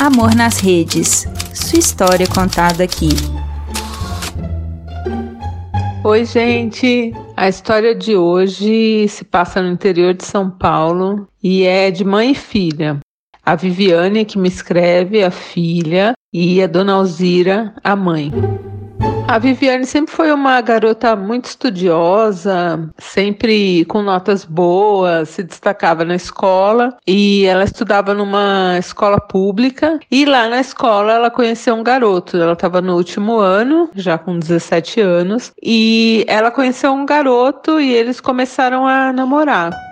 Amor nas Redes. Sua história contada aqui. Oi, gente. A história de hoje se passa no interior de São Paulo e é de mãe e filha. A Viviane que me escreve, a filha, e a Dona Alzira, a mãe. A Viviane sempre foi uma garota muito estudiosa, sempre com notas boas, se destacava na escola e ela estudava numa escola pública e lá na escola ela conheceu um garoto. Ela estava no último ano, já com 17 anos, e ela conheceu um garoto e eles começaram a namorar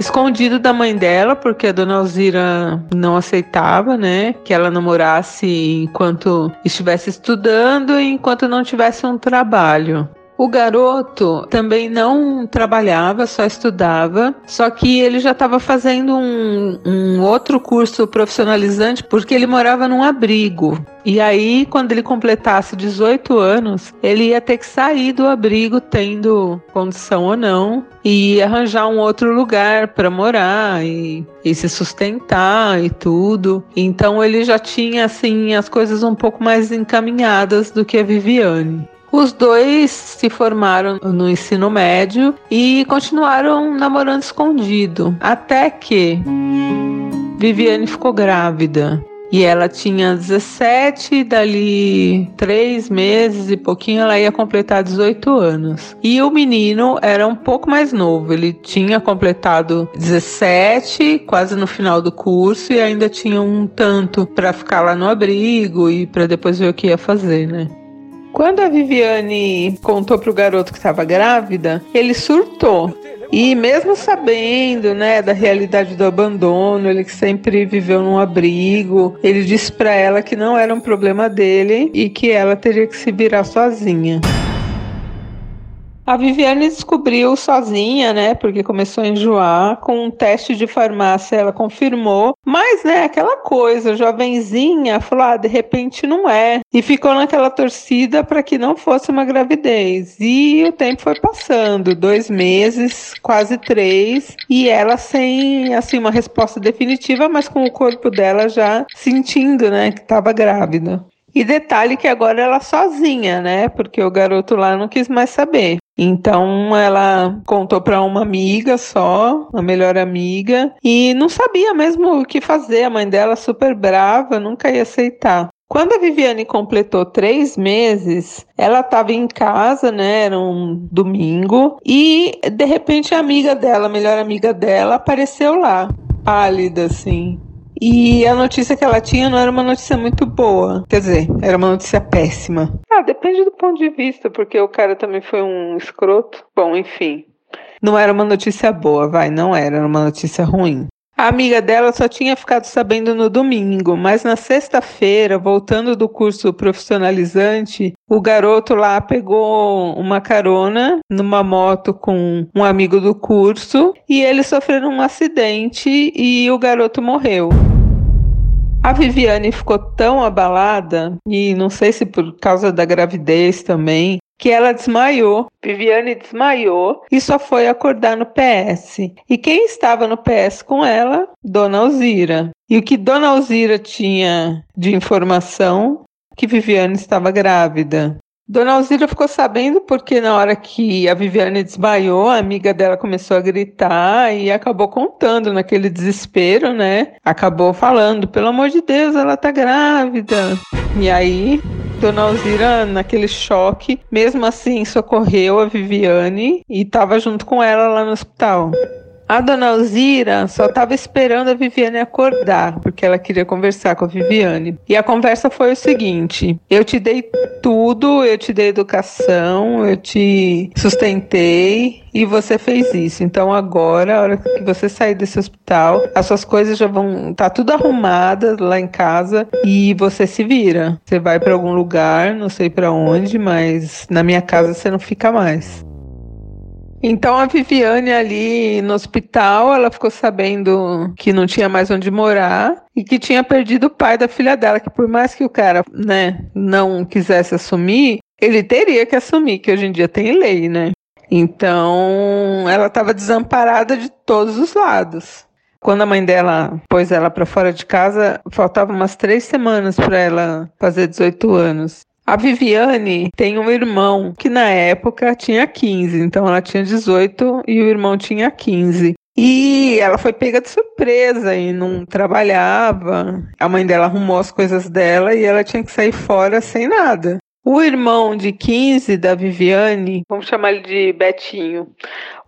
escondido da mãe dela, porque a dona Alzira não aceitava, né, que ela namorasse enquanto estivesse estudando e enquanto não tivesse um trabalho. O garoto também não trabalhava, só estudava, só que ele já estava fazendo um, um, outro curso profissionalizante porque ele morava num abrigo. E aí, quando ele completasse 18 anos, ele ia ter que sair do abrigo, tendo condição ou não, e arranjar um outro lugar para morar e, e se sustentar e tudo. Então, ele já tinha assim as coisas um pouco mais encaminhadas do que a Viviane. Os dois se formaram no ensino médio e continuaram namorando escondido, até que Viviane ficou grávida. E ela tinha 17, dali três meses e pouquinho ela ia completar 18 anos. E o menino era um pouco mais novo, ele tinha completado 17, quase no final do curso, e ainda tinha um tanto para ficar lá no abrigo e para depois ver o que ia fazer, né? Quando a Viviane contou pro garoto que estava grávida, ele surtou. E mesmo sabendo, né, da realidade do abandono, ele que sempre viveu num abrigo, ele disse para ela que não era um problema dele e que ela teria que se virar sozinha. A Viviane descobriu sozinha, né? Porque começou a enjoar. Com um teste de farmácia, ela confirmou. Mas, né, aquela coisa, jovenzinha, falou: ah, de repente não é. E ficou naquela torcida para que não fosse uma gravidez. E o tempo foi passando dois meses, quase três. E ela sem, assim, uma resposta definitiva, mas com o corpo dela já sentindo, né, que estava grávida. E detalhe que agora ela sozinha, né? Porque o garoto lá não quis mais saber. Então ela contou para uma amiga só, a melhor amiga, e não sabia mesmo o que fazer. A mãe dela, super brava, nunca ia aceitar. Quando a Viviane completou três meses, ela estava em casa, né? Era um domingo, e de repente a amiga dela, a melhor amiga dela, apareceu lá, pálida assim. E a notícia que ela tinha não era uma notícia muito boa. Quer dizer, era uma notícia péssima. Ah, depende do ponto de vista, porque o cara também foi um escroto. Bom, enfim. Não era uma notícia boa, vai, não era, era uma notícia ruim. A amiga dela só tinha ficado sabendo no domingo, mas na sexta-feira, voltando do curso profissionalizante, o garoto lá pegou uma carona numa moto com um amigo do curso e eles sofreram um acidente e o garoto morreu. A Viviane ficou tão abalada, e não sei se por causa da gravidez também, que ela desmaiou. Viviane desmaiou e só foi acordar no PS. E quem estava no PS com ela? Dona Alzira. E o que Dona Alzira tinha de informação? Que Viviane estava grávida. Dona Alzira ficou sabendo porque na hora que a Viviane desmaiou, a amiga dela começou a gritar e acabou contando naquele desespero, né? Acabou falando, pelo amor de Deus, ela tá grávida. E aí, Dona Alzira, naquele choque, mesmo assim socorreu a Viviane e estava junto com ela lá no hospital. A dona Alzira só estava esperando a Viviane acordar, porque ela queria conversar com a Viviane. E a conversa foi o seguinte: eu te dei tudo, eu te dei educação, eu te sustentei e você fez isso. Então agora, a hora que você sair desse hospital, as suas coisas já vão tá tudo arrumadas lá em casa e você se vira. Você vai para algum lugar, não sei para onde, mas na minha casa você não fica mais. Então a Viviane ali no hospital, ela ficou sabendo que não tinha mais onde morar e que tinha perdido o pai da filha dela, que por mais que o cara, né, não quisesse assumir, ele teria que assumir, que hoje em dia tem lei, né? Então, ela estava desamparada de todos os lados. Quando a mãe dela pôs ela para fora de casa, faltavam umas três semanas para ela fazer 18 anos. A Viviane tem um irmão que na época tinha 15, então ela tinha 18 e o irmão tinha 15. E ela foi pega de surpresa e não trabalhava. A mãe dela arrumou as coisas dela e ela tinha que sair fora sem nada. O irmão de 15 da Viviane, vamos chamar ele de Betinho.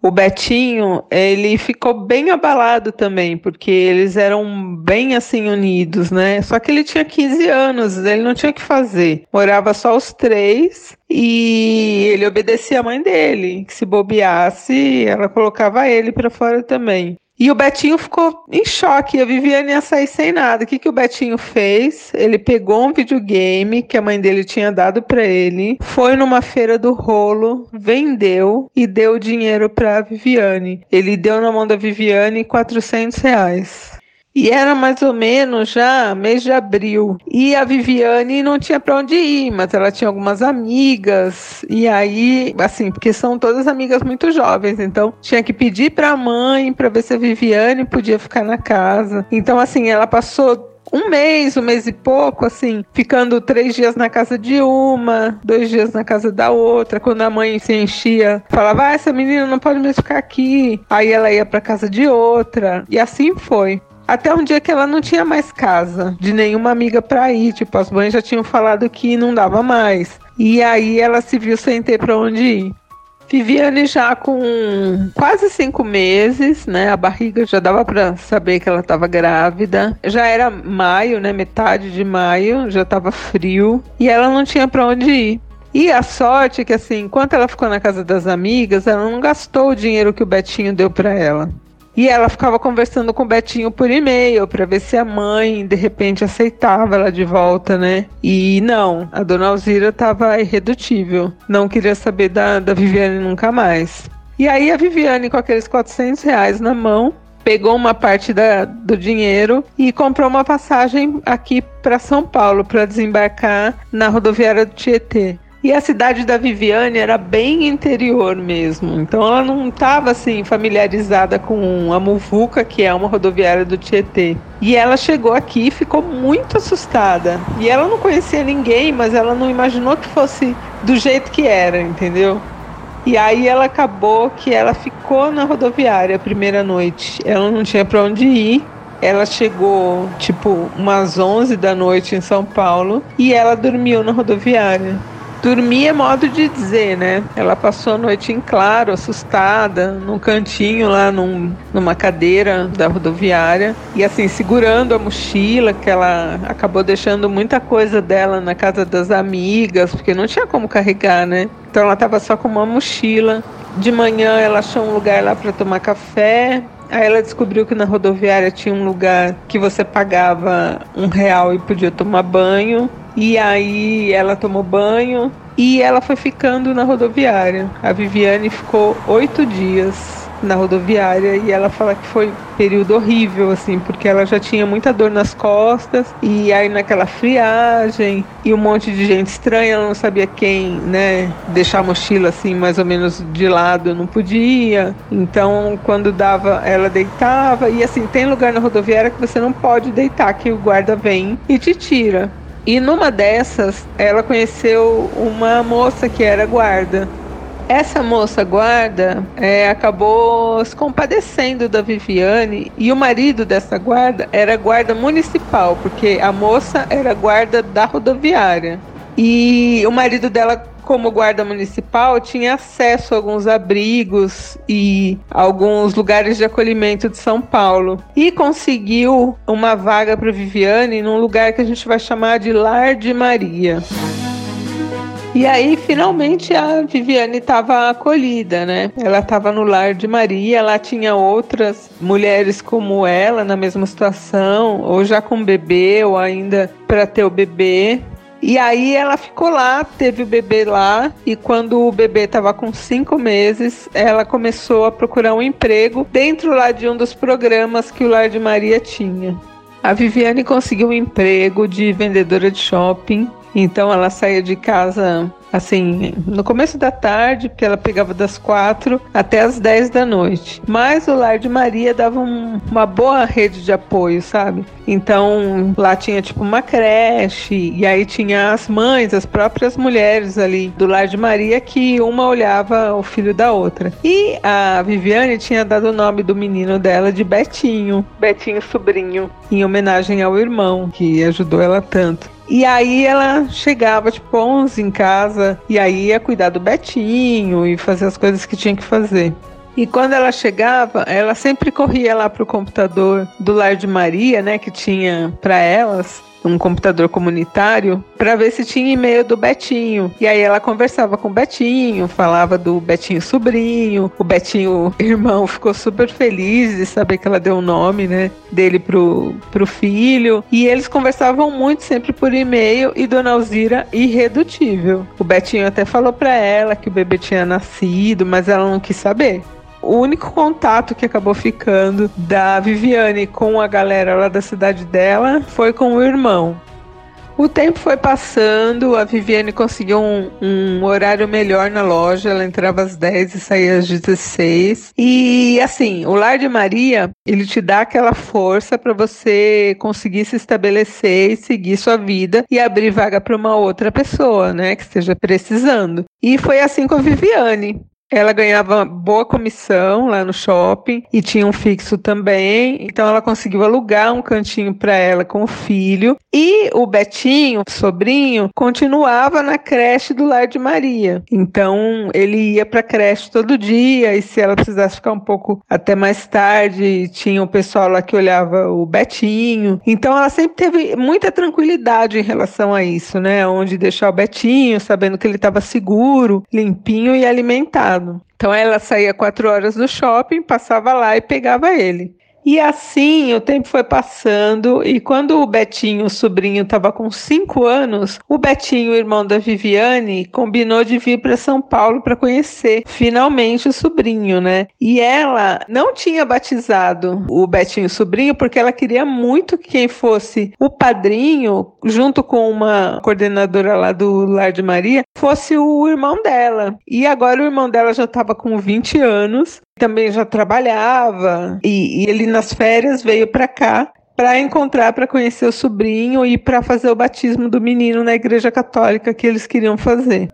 O Betinho, ele ficou bem abalado também, porque eles eram bem assim unidos, né? Só que ele tinha 15 anos, ele não tinha o que fazer. Morava só os três e ele obedecia a mãe dele, que se bobeasse, ela colocava ele para fora também. E o Betinho ficou em choque. A Viviane ia sair sem nada. O que, que o Betinho fez? Ele pegou um videogame que a mãe dele tinha dado para ele, foi numa feira do rolo, vendeu e deu dinheiro para Viviane. Ele deu na mão da Viviane 400 reais. E era mais ou menos já mês de abril. E a Viviane não tinha para onde ir, mas ela tinha algumas amigas. E aí, assim, porque são todas amigas muito jovens, então tinha que pedir para a mãe para ver se a Viviane podia ficar na casa. Então, assim, ela passou um mês, um mês e pouco, assim, ficando três dias na casa de uma, dois dias na casa da outra. Quando a mãe se enchia, falava: ah, essa menina não pode mais ficar aqui. Aí ela ia para casa de outra. E assim foi. Até um dia que ela não tinha mais casa de nenhuma amiga para ir. Tipo, as mães já tinham falado que não dava mais. E aí ela se viu sem ter para onde ir. Viviane já com quase cinco meses, né? A barriga já dava para saber que ela estava grávida. Já era maio, né? Metade de maio, já estava frio e ela não tinha para onde ir. E a sorte é que assim, enquanto ela ficou na casa das amigas, ela não gastou o dinheiro que o Betinho deu para ela. E ela ficava conversando com o Betinho por e-mail para ver se a mãe de repente aceitava ela de volta, né? E não, a dona Alzira estava irredutível, não queria saber da, da Viviane nunca mais. E aí a Viviane, com aqueles 400 reais na mão, pegou uma parte da, do dinheiro e comprou uma passagem aqui para São Paulo para desembarcar na rodoviária do Tietê. E a cidade da Viviane era bem interior mesmo. Então ela não estava assim familiarizada com a Muvuca, que é uma rodoviária do Tietê. E ela chegou aqui e ficou muito assustada. E ela não conhecia ninguém, mas ela não imaginou que fosse do jeito que era, entendeu? E aí ela acabou que ela ficou na rodoviária a primeira noite. Ela não tinha para onde ir. Ela chegou tipo umas 11 da noite em São Paulo e ela dormiu na rodoviária. Dormir é modo de dizer, né? Ela passou a noite em claro, assustada, num cantinho lá, num, numa cadeira da rodoviária, e assim, segurando a mochila, que ela acabou deixando muita coisa dela na casa das amigas, porque não tinha como carregar, né? Então ela estava só com uma mochila. De manhã ela achou um lugar lá para tomar café, Aí ela descobriu que na rodoviária tinha um lugar que você pagava um real e podia tomar banho. E aí ela tomou banho e ela foi ficando na rodoviária. A Viviane ficou oito dias na rodoviária e ela fala que foi um período horrível, assim, porque ela já tinha muita dor nas costas e aí naquela friagem e um monte de gente estranha, ela não sabia quem, né, deixar a mochila assim mais ou menos de lado, não podia. Então, quando dava, ela deitava e assim, tem lugar na rodoviária que você não pode deitar, que o guarda vem e te tira. E numa dessas, ela conheceu uma moça que era guarda. Essa moça guarda é, acabou se compadecendo da Viviane e o marido dessa guarda era guarda municipal, porque a moça era guarda da rodoviária. E o marido dela como guarda municipal, tinha acesso a alguns abrigos e alguns lugares de acolhimento de São Paulo. E conseguiu uma vaga para Viviane num lugar que a gente vai chamar de Lar de Maria. E aí, finalmente, a Viviane estava acolhida, né? Ela estava no lar de Maria, ela tinha outras mulheres como ela na mesma situação, ou já com bebê, ou ainda para ter o bebê. E aí ela ficou lá, teve o bebê lá, e quando o bebê estava com cinco meses, ela começou a procurar um emprego dentro lá de um dos programas que o Lar de Maria tinha. A Viviane conseguiu um emprego de vendedora de shopping, então ela saía de casa assim, no começo da tarde, porque ela pegava das quatro até as dez da noite. Mas o lar de Maria dava um, uma boa rede de apoio, sabe? Então lá tinha tipo uma creche, e aí tinha as mães, as próprias mulheres ali do lar de Maria, que uma olhava o filho da outra. E a Viviane tinha dado o nome do menino dela de Betinho, Betinho sobrinho, em homenagem ao irmão que ajudou ela tanto. E aí ela chegava, tipo, 11 em casa, e aí ia cuidar do Betinho e fazer as coisas que tinha que fazer. E quando ela chegava, ela sempre corria lá pro computador do Lar de Maria, né, que tinha para elas, um computador comunitário para ver se tinha e-mail do Betinho. E aí ela conversava com o Betinho, falava do Betinho sobrinho. O Betinho irmão ficou super feliz de saber que ela deu o um nome, né, dele pro, pro filho. E eles conversavam muito sempre por e-mail e Dona Alzira irredutível. O Betinho até falou para ela que o bebê tinha nascido, mas ela não quis saber. O único contato que acabou ficando da Viviane com a galera lá da cidade dela foi com o irmão. O tempo foi passando, a Viviane conseguiu um, um, horário melhor na loja, ela entrava às 10 e saía às 16. E assim, o Lar de Maria, ele te dá aquela força para você conseguir se estabelecer e seguir sua vida e abrir vaga para uma outra pessoa, né, que esteja precisando. E foi assim com a Viviane. Ela ganhava boa comissão lá no shopping e tinha um fixo também. Então ela conseguiu alugar um cantinho para ela com o filho. E o Betinho, sobrinho, continuava na creche do Lar de Maria. Então ele ia para a creche todo dia e se ela precisasse ficar um pouco até mais tarde, tinha o pessoal lá que olhava o Betinho. Então ela sempre teve muita tranquilidade em relação a isso, né? Onde deixar o Betinho, sabendo que ele estava seguro, limpinho e alimentado. Então ela saía quatro horas do shopping, passava lá e pegava ele. E assim o tempo foi passando, e quando o Betinho, o sobrinho, estava com cinco anos, o Betinho, o irmão da Viviane, combinou de vir para São Paulo para conhecer finalmente o sobrinho, né? E ela não tinha batizado o Betinho sobrinho porque ela queria muito que quem fosse o padrinho, junto com uma coordenadora lá do Lar de Maria, fosse o irmão dela. E agora o irmão dela já estava com 20 anos também já trabalhava e, e ele nas férias veio para cá para encontrar, para conhecer o sobrinho e para fazer o batismo do menino na igreja católica que eles queriam fazer.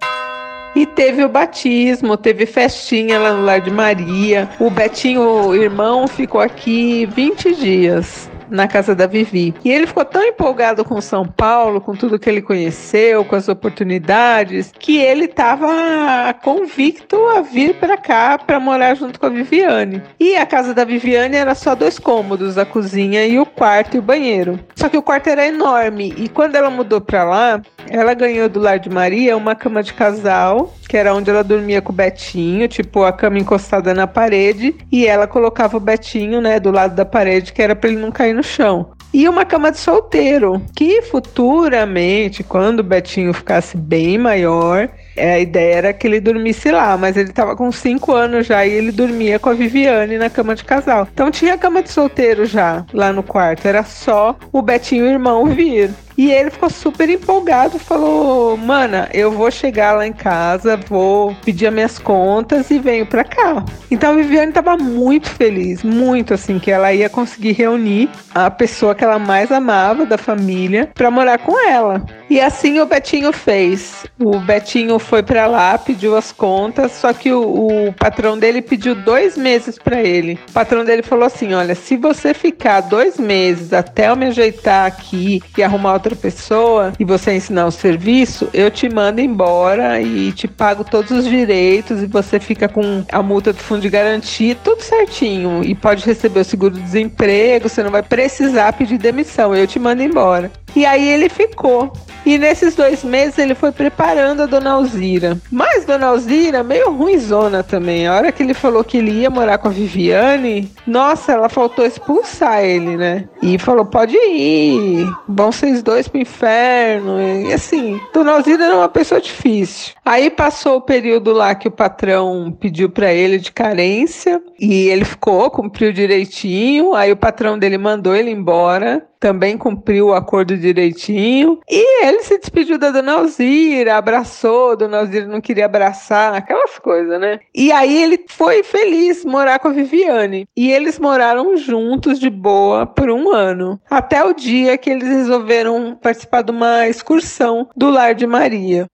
E teve o batismo, teve festinha lá no Lar de Maria. O Betinho, o irmão, ficou aqui 20 dias na casa da Vivi. E ele ficou tão empolgado com São Paulo, com tudo que ele conheceu, com as oportunidades, que ele estava convicto a vir para cá para morar junto com a Viviane. E a casa da Viviane era só dois cômodos, a cozinha e o quarto e o banheiro. Só que o quarto era enorme e quando ela mudou para lá, ela ganhou do lar de Maria uma cama de casal, que era onde ela dormia com o Betinho, tipo a cama encostada na parede, e ela colocava o Betinho, né, do lado da parede, que era para ele não cair no chão. E uma cama de solteiro, que futuramente, quando o Betinho ficasse bem maior, é, a ideia era que ele dormisse lá, mas ele estava com 5 anos já e ele dormia com a Viviane na cama de casal. Então tinha cama de solteiro já lá no quarto, era só o Betinho e o irmão vir. E ele ficou super empolgado, falou: Mana, eu vou chegar lá em casa, vou pedir as minhas contas e venho pra cá. Então a Viviane tava muito feliz, muito assim, que ela ia conseguir reunir a pessoa que ela mais amava da família para morar com ela. E assim o Betinho fez. O Betinho foi para lá, pediu as contas, só que o, o patrão dele pediu dois meses para ele. O patrão dele falou assim: Olha, se você ficar dois meses até eu me ajeitar aqui e arrumar outra outra pessoa e você ensinar o serviço, eu te mando embora e te pago todos os direitos e você fica com a multa do fundo de garantia, tudo certinho. E pode receber o seguro-desemprego, você não vai precisar pedir demissão, eu te mando embora. E aí ele ficou. E nesses dois meses ele foi preparando a Dona Alzira. Mas Dona Alzira, meio ruimzona também. A hora que ele falou que ele ia morar com a Viviane, nossa, ela faltou expulsar ele, né? E falou: pode ir, vão vocês dois pro inferno. E assim, Dona Alzira era uma pessoa difícil. Aí passou o período lá que o patrão pediu para ele de carência e ele ficou, cumpriu direitinho. Aí o patrão dele mandou ele embora também cumpriu o acordo direitinho. E ele se despediu da Dona Alzira, abraçou, Dona Alzira não queria abraçar, aquelas coisas, né? E aí ele foi feliz morar com a Viviane. E eles moraram juntos de boa por um ano. Até o dia que eles resolveram participar de uma excursão do Lar de Maria.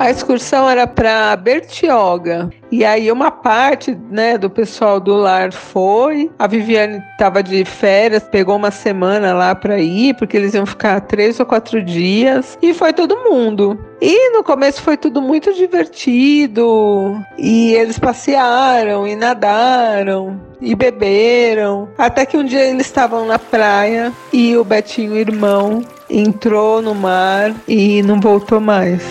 A excursão era para Bertioga. E aí uma parte, né, do pessoal do lar foi. A Viviane estava de férias, pegou uma semana lá para ir, porque eles iam ficar três ou quatro dias. E foi todo mundo. E no começo foi tudo muito divertido. E eles passearam e nadaram e beberam. Até que um dia eles estavam na praia e o Betinho, irmão, entrou no mar e não voltou mais.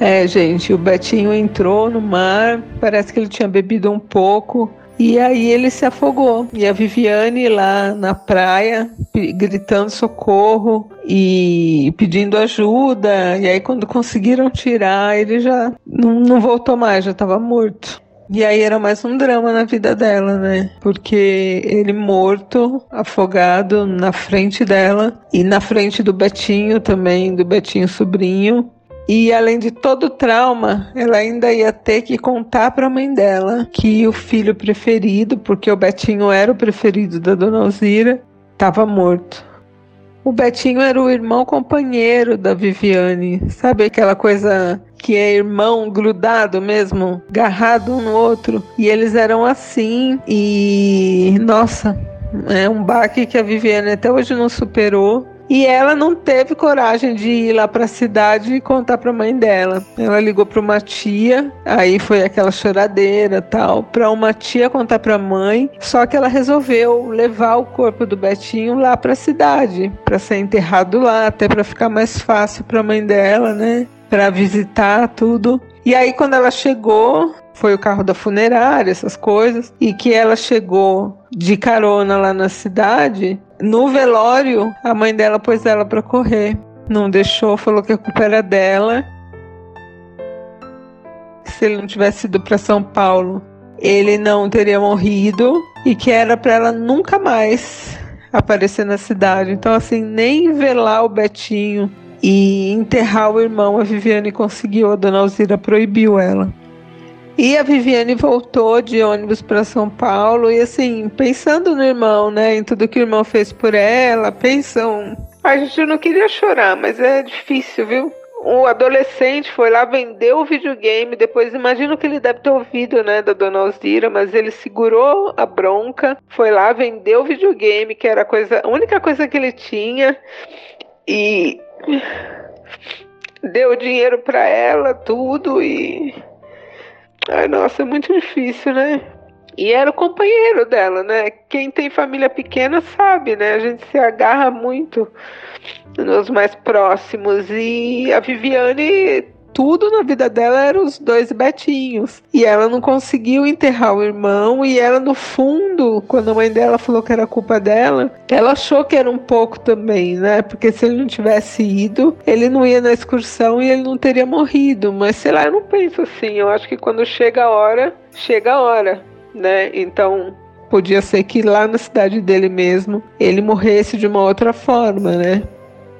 É, gente, o Betinho entrou no mar, parece que ele tinha bebido um pouco. E aí ele se afogou. E a Viviane lá na praia, gritando socorro e pedindo ajuda. E aí quando conseguiram tirar, ele já não, não voltou mais, já estava morto. E aí era mais um drama na vida dela, né? Porque ele morto, afogado na frente dela e na frente do Betinho também, do Betinho sobrinho. E além de todo o trauma, ela ainda ia ter que contar para a mãe dela que o filho preferido, porque o Betinho era o preferido da dona Alzira, estava morto. O Betinho era o irmão companheiro da Viviane, sabe aquela coisa que é irmão grudado mesmo, agarrado um no outro, e eles eram assim e nossa, é um baque que a Viviane até hoje não superou. E ela não teve coragem de ir lá para a cidade e contar para a mãe dela. Ela ligou para uma tia, aí foi aquela choradeira tal, para uma tia contar para a mãe. Só que ela resolveu levar o corpo do Betinho lá para a cidade, para ser enterrado lá, até para ficar mais fácil para a mãe dela, né? Para visitar tudo. E aí quando ela chegou, foi o carro da funerária, essas coisas, e que ela chegou de carona lá na cidade, no velório, a mãe dela pôs ela para correr. Não deixou, falou que a culpa era dela. Se ele não tivesse ido para São Paulo, ele não teria morrido e que era para ela nunca mais aparecer na cidade. Então, assim, nem velar o Betinho e enterrar o irmão, a Viviane conseguiu. A dona Alzira proibiu ela. E a Viviane voltou de ônibus para São Paulo e assim, pensando no irmão, né, em tudo que o irmão fez por ela, pensam. A gente não queria chorar, mas é difícil, viu? O adolescente foi lá, vendeu o videogame, depois imagino que ele deve ter ouvido, né, da dona Alzira, mas ele segurou a bronca, foi lá, vendeu o videogame, que era a, coisa, a única coisa que ele tinha, e deu dinheiro para ela, tudo, e Ai, nossa, é muito difícil, né? E era o companheiro dela, né? Quem tem família pequena sabe, né? A gente se agarra muito nos mais próximos. E a Viviane tudo na vida dela eram os dois Betinhos. E ela não conseguiu enterrar o irmão. E ela, no fundo, quando a mãe dela falou que era culpa dela, ela achou que era um pouco também, né? Porque se ele não tivesse ido, ele não ia na excursão e ele não teria morrido. Mas sei lá, eu não penso assim. Eu acho que quando chega a hora, chega a hora, né? Então. Podia ser que lá na cidade dele mesmo ele morresse de uma outra forma, né?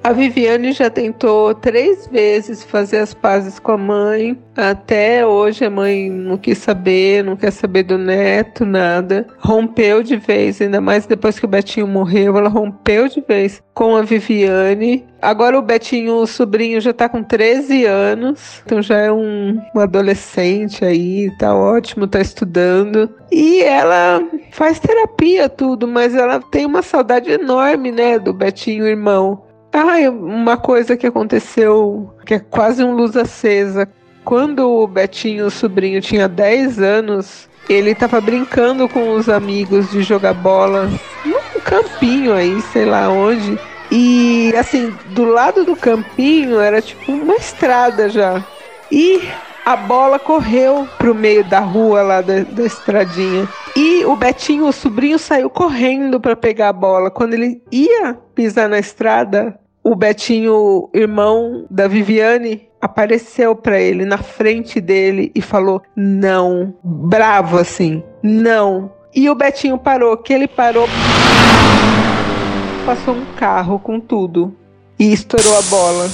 A Viviane já tentou três vezes fazer as pazes com a mãe. Até hoje a mãe não quis saber, não quer saber do neto, nada. Rompeu de vez, ainda mais depois que o Betinho morreu, ela rompeu de vez com a Viviane. Agora o Betinho, o sobrinho, já tá com 13 anos, então já é um, um adolescente aí, tá ótimo, tá estudando. E ela faz terapia, tudo, mas ela tem uma saudade enorme, né, do Betinho, irmão. Ah, uma coisa que aconteceu que é quase um luz acesa. Quando o Betinho, o sobrinho, tinha 10 anos, ele estava brincando com os amigos de jogar bola num campinho aí, sei lá onde. E assim, do lado do campinho era tipo uma estrada já. E a bola correu pro meio da rua lá da, da estradinha. E o Betinho, o sobrinho, saiu correndo para pegar a bola. Quando ele ia pisar na estrada, o Betinho, irmão da Viviane, apareceu para ele na frente dele e falou não, bravo assim, não. E o Betinho parou, que ele parou, passou um carro com tudo e estourou a bola.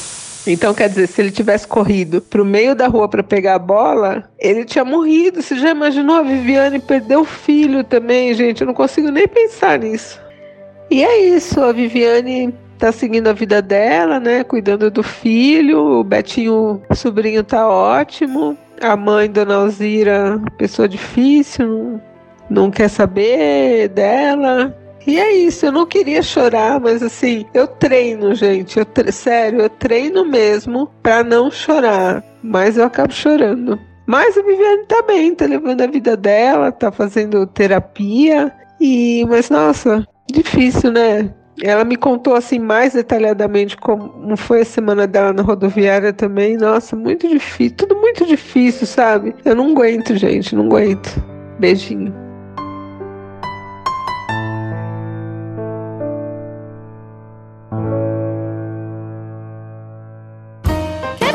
Então, quer dizer, se ele tivesse corrido pro meio da rua para pegar a bola, ele tinha morrido. Você já imaginou a Viviane perder o filho também, gente? Eu não consigo nem pensar nisso. E é isso, a Viviane tá seguindo a vida dela, né? Cuidando do filho. O Betinho, o sobrinho, tá ótimo. A mãe, Dona Alzira, pessoa difícil, não, não quer saber dela. E é isso, eu não queria chorar, mas assim, eu treino, gente. Eu tre sério, eu treino mesmo pra não chorar. Mas eu acabo chorando. Mas a Viviane tá bem, tá levando a vida dela, tá fazendo terapia. E, mas nossa, difícil, né? Ela me contou assim mais detalhadamente como foi a semana dela na rodoviária também. Nossa, muito difícil, tudo muito difícil, sabe? Eu não aguento, gente, não aguento. Beijinho.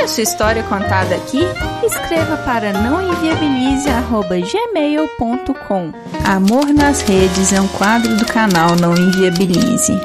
A sua história contada aqui? Escreva para nãoenviabilize@gmail.com. Amor nas redes é um quadro do canal Não Enviabilize.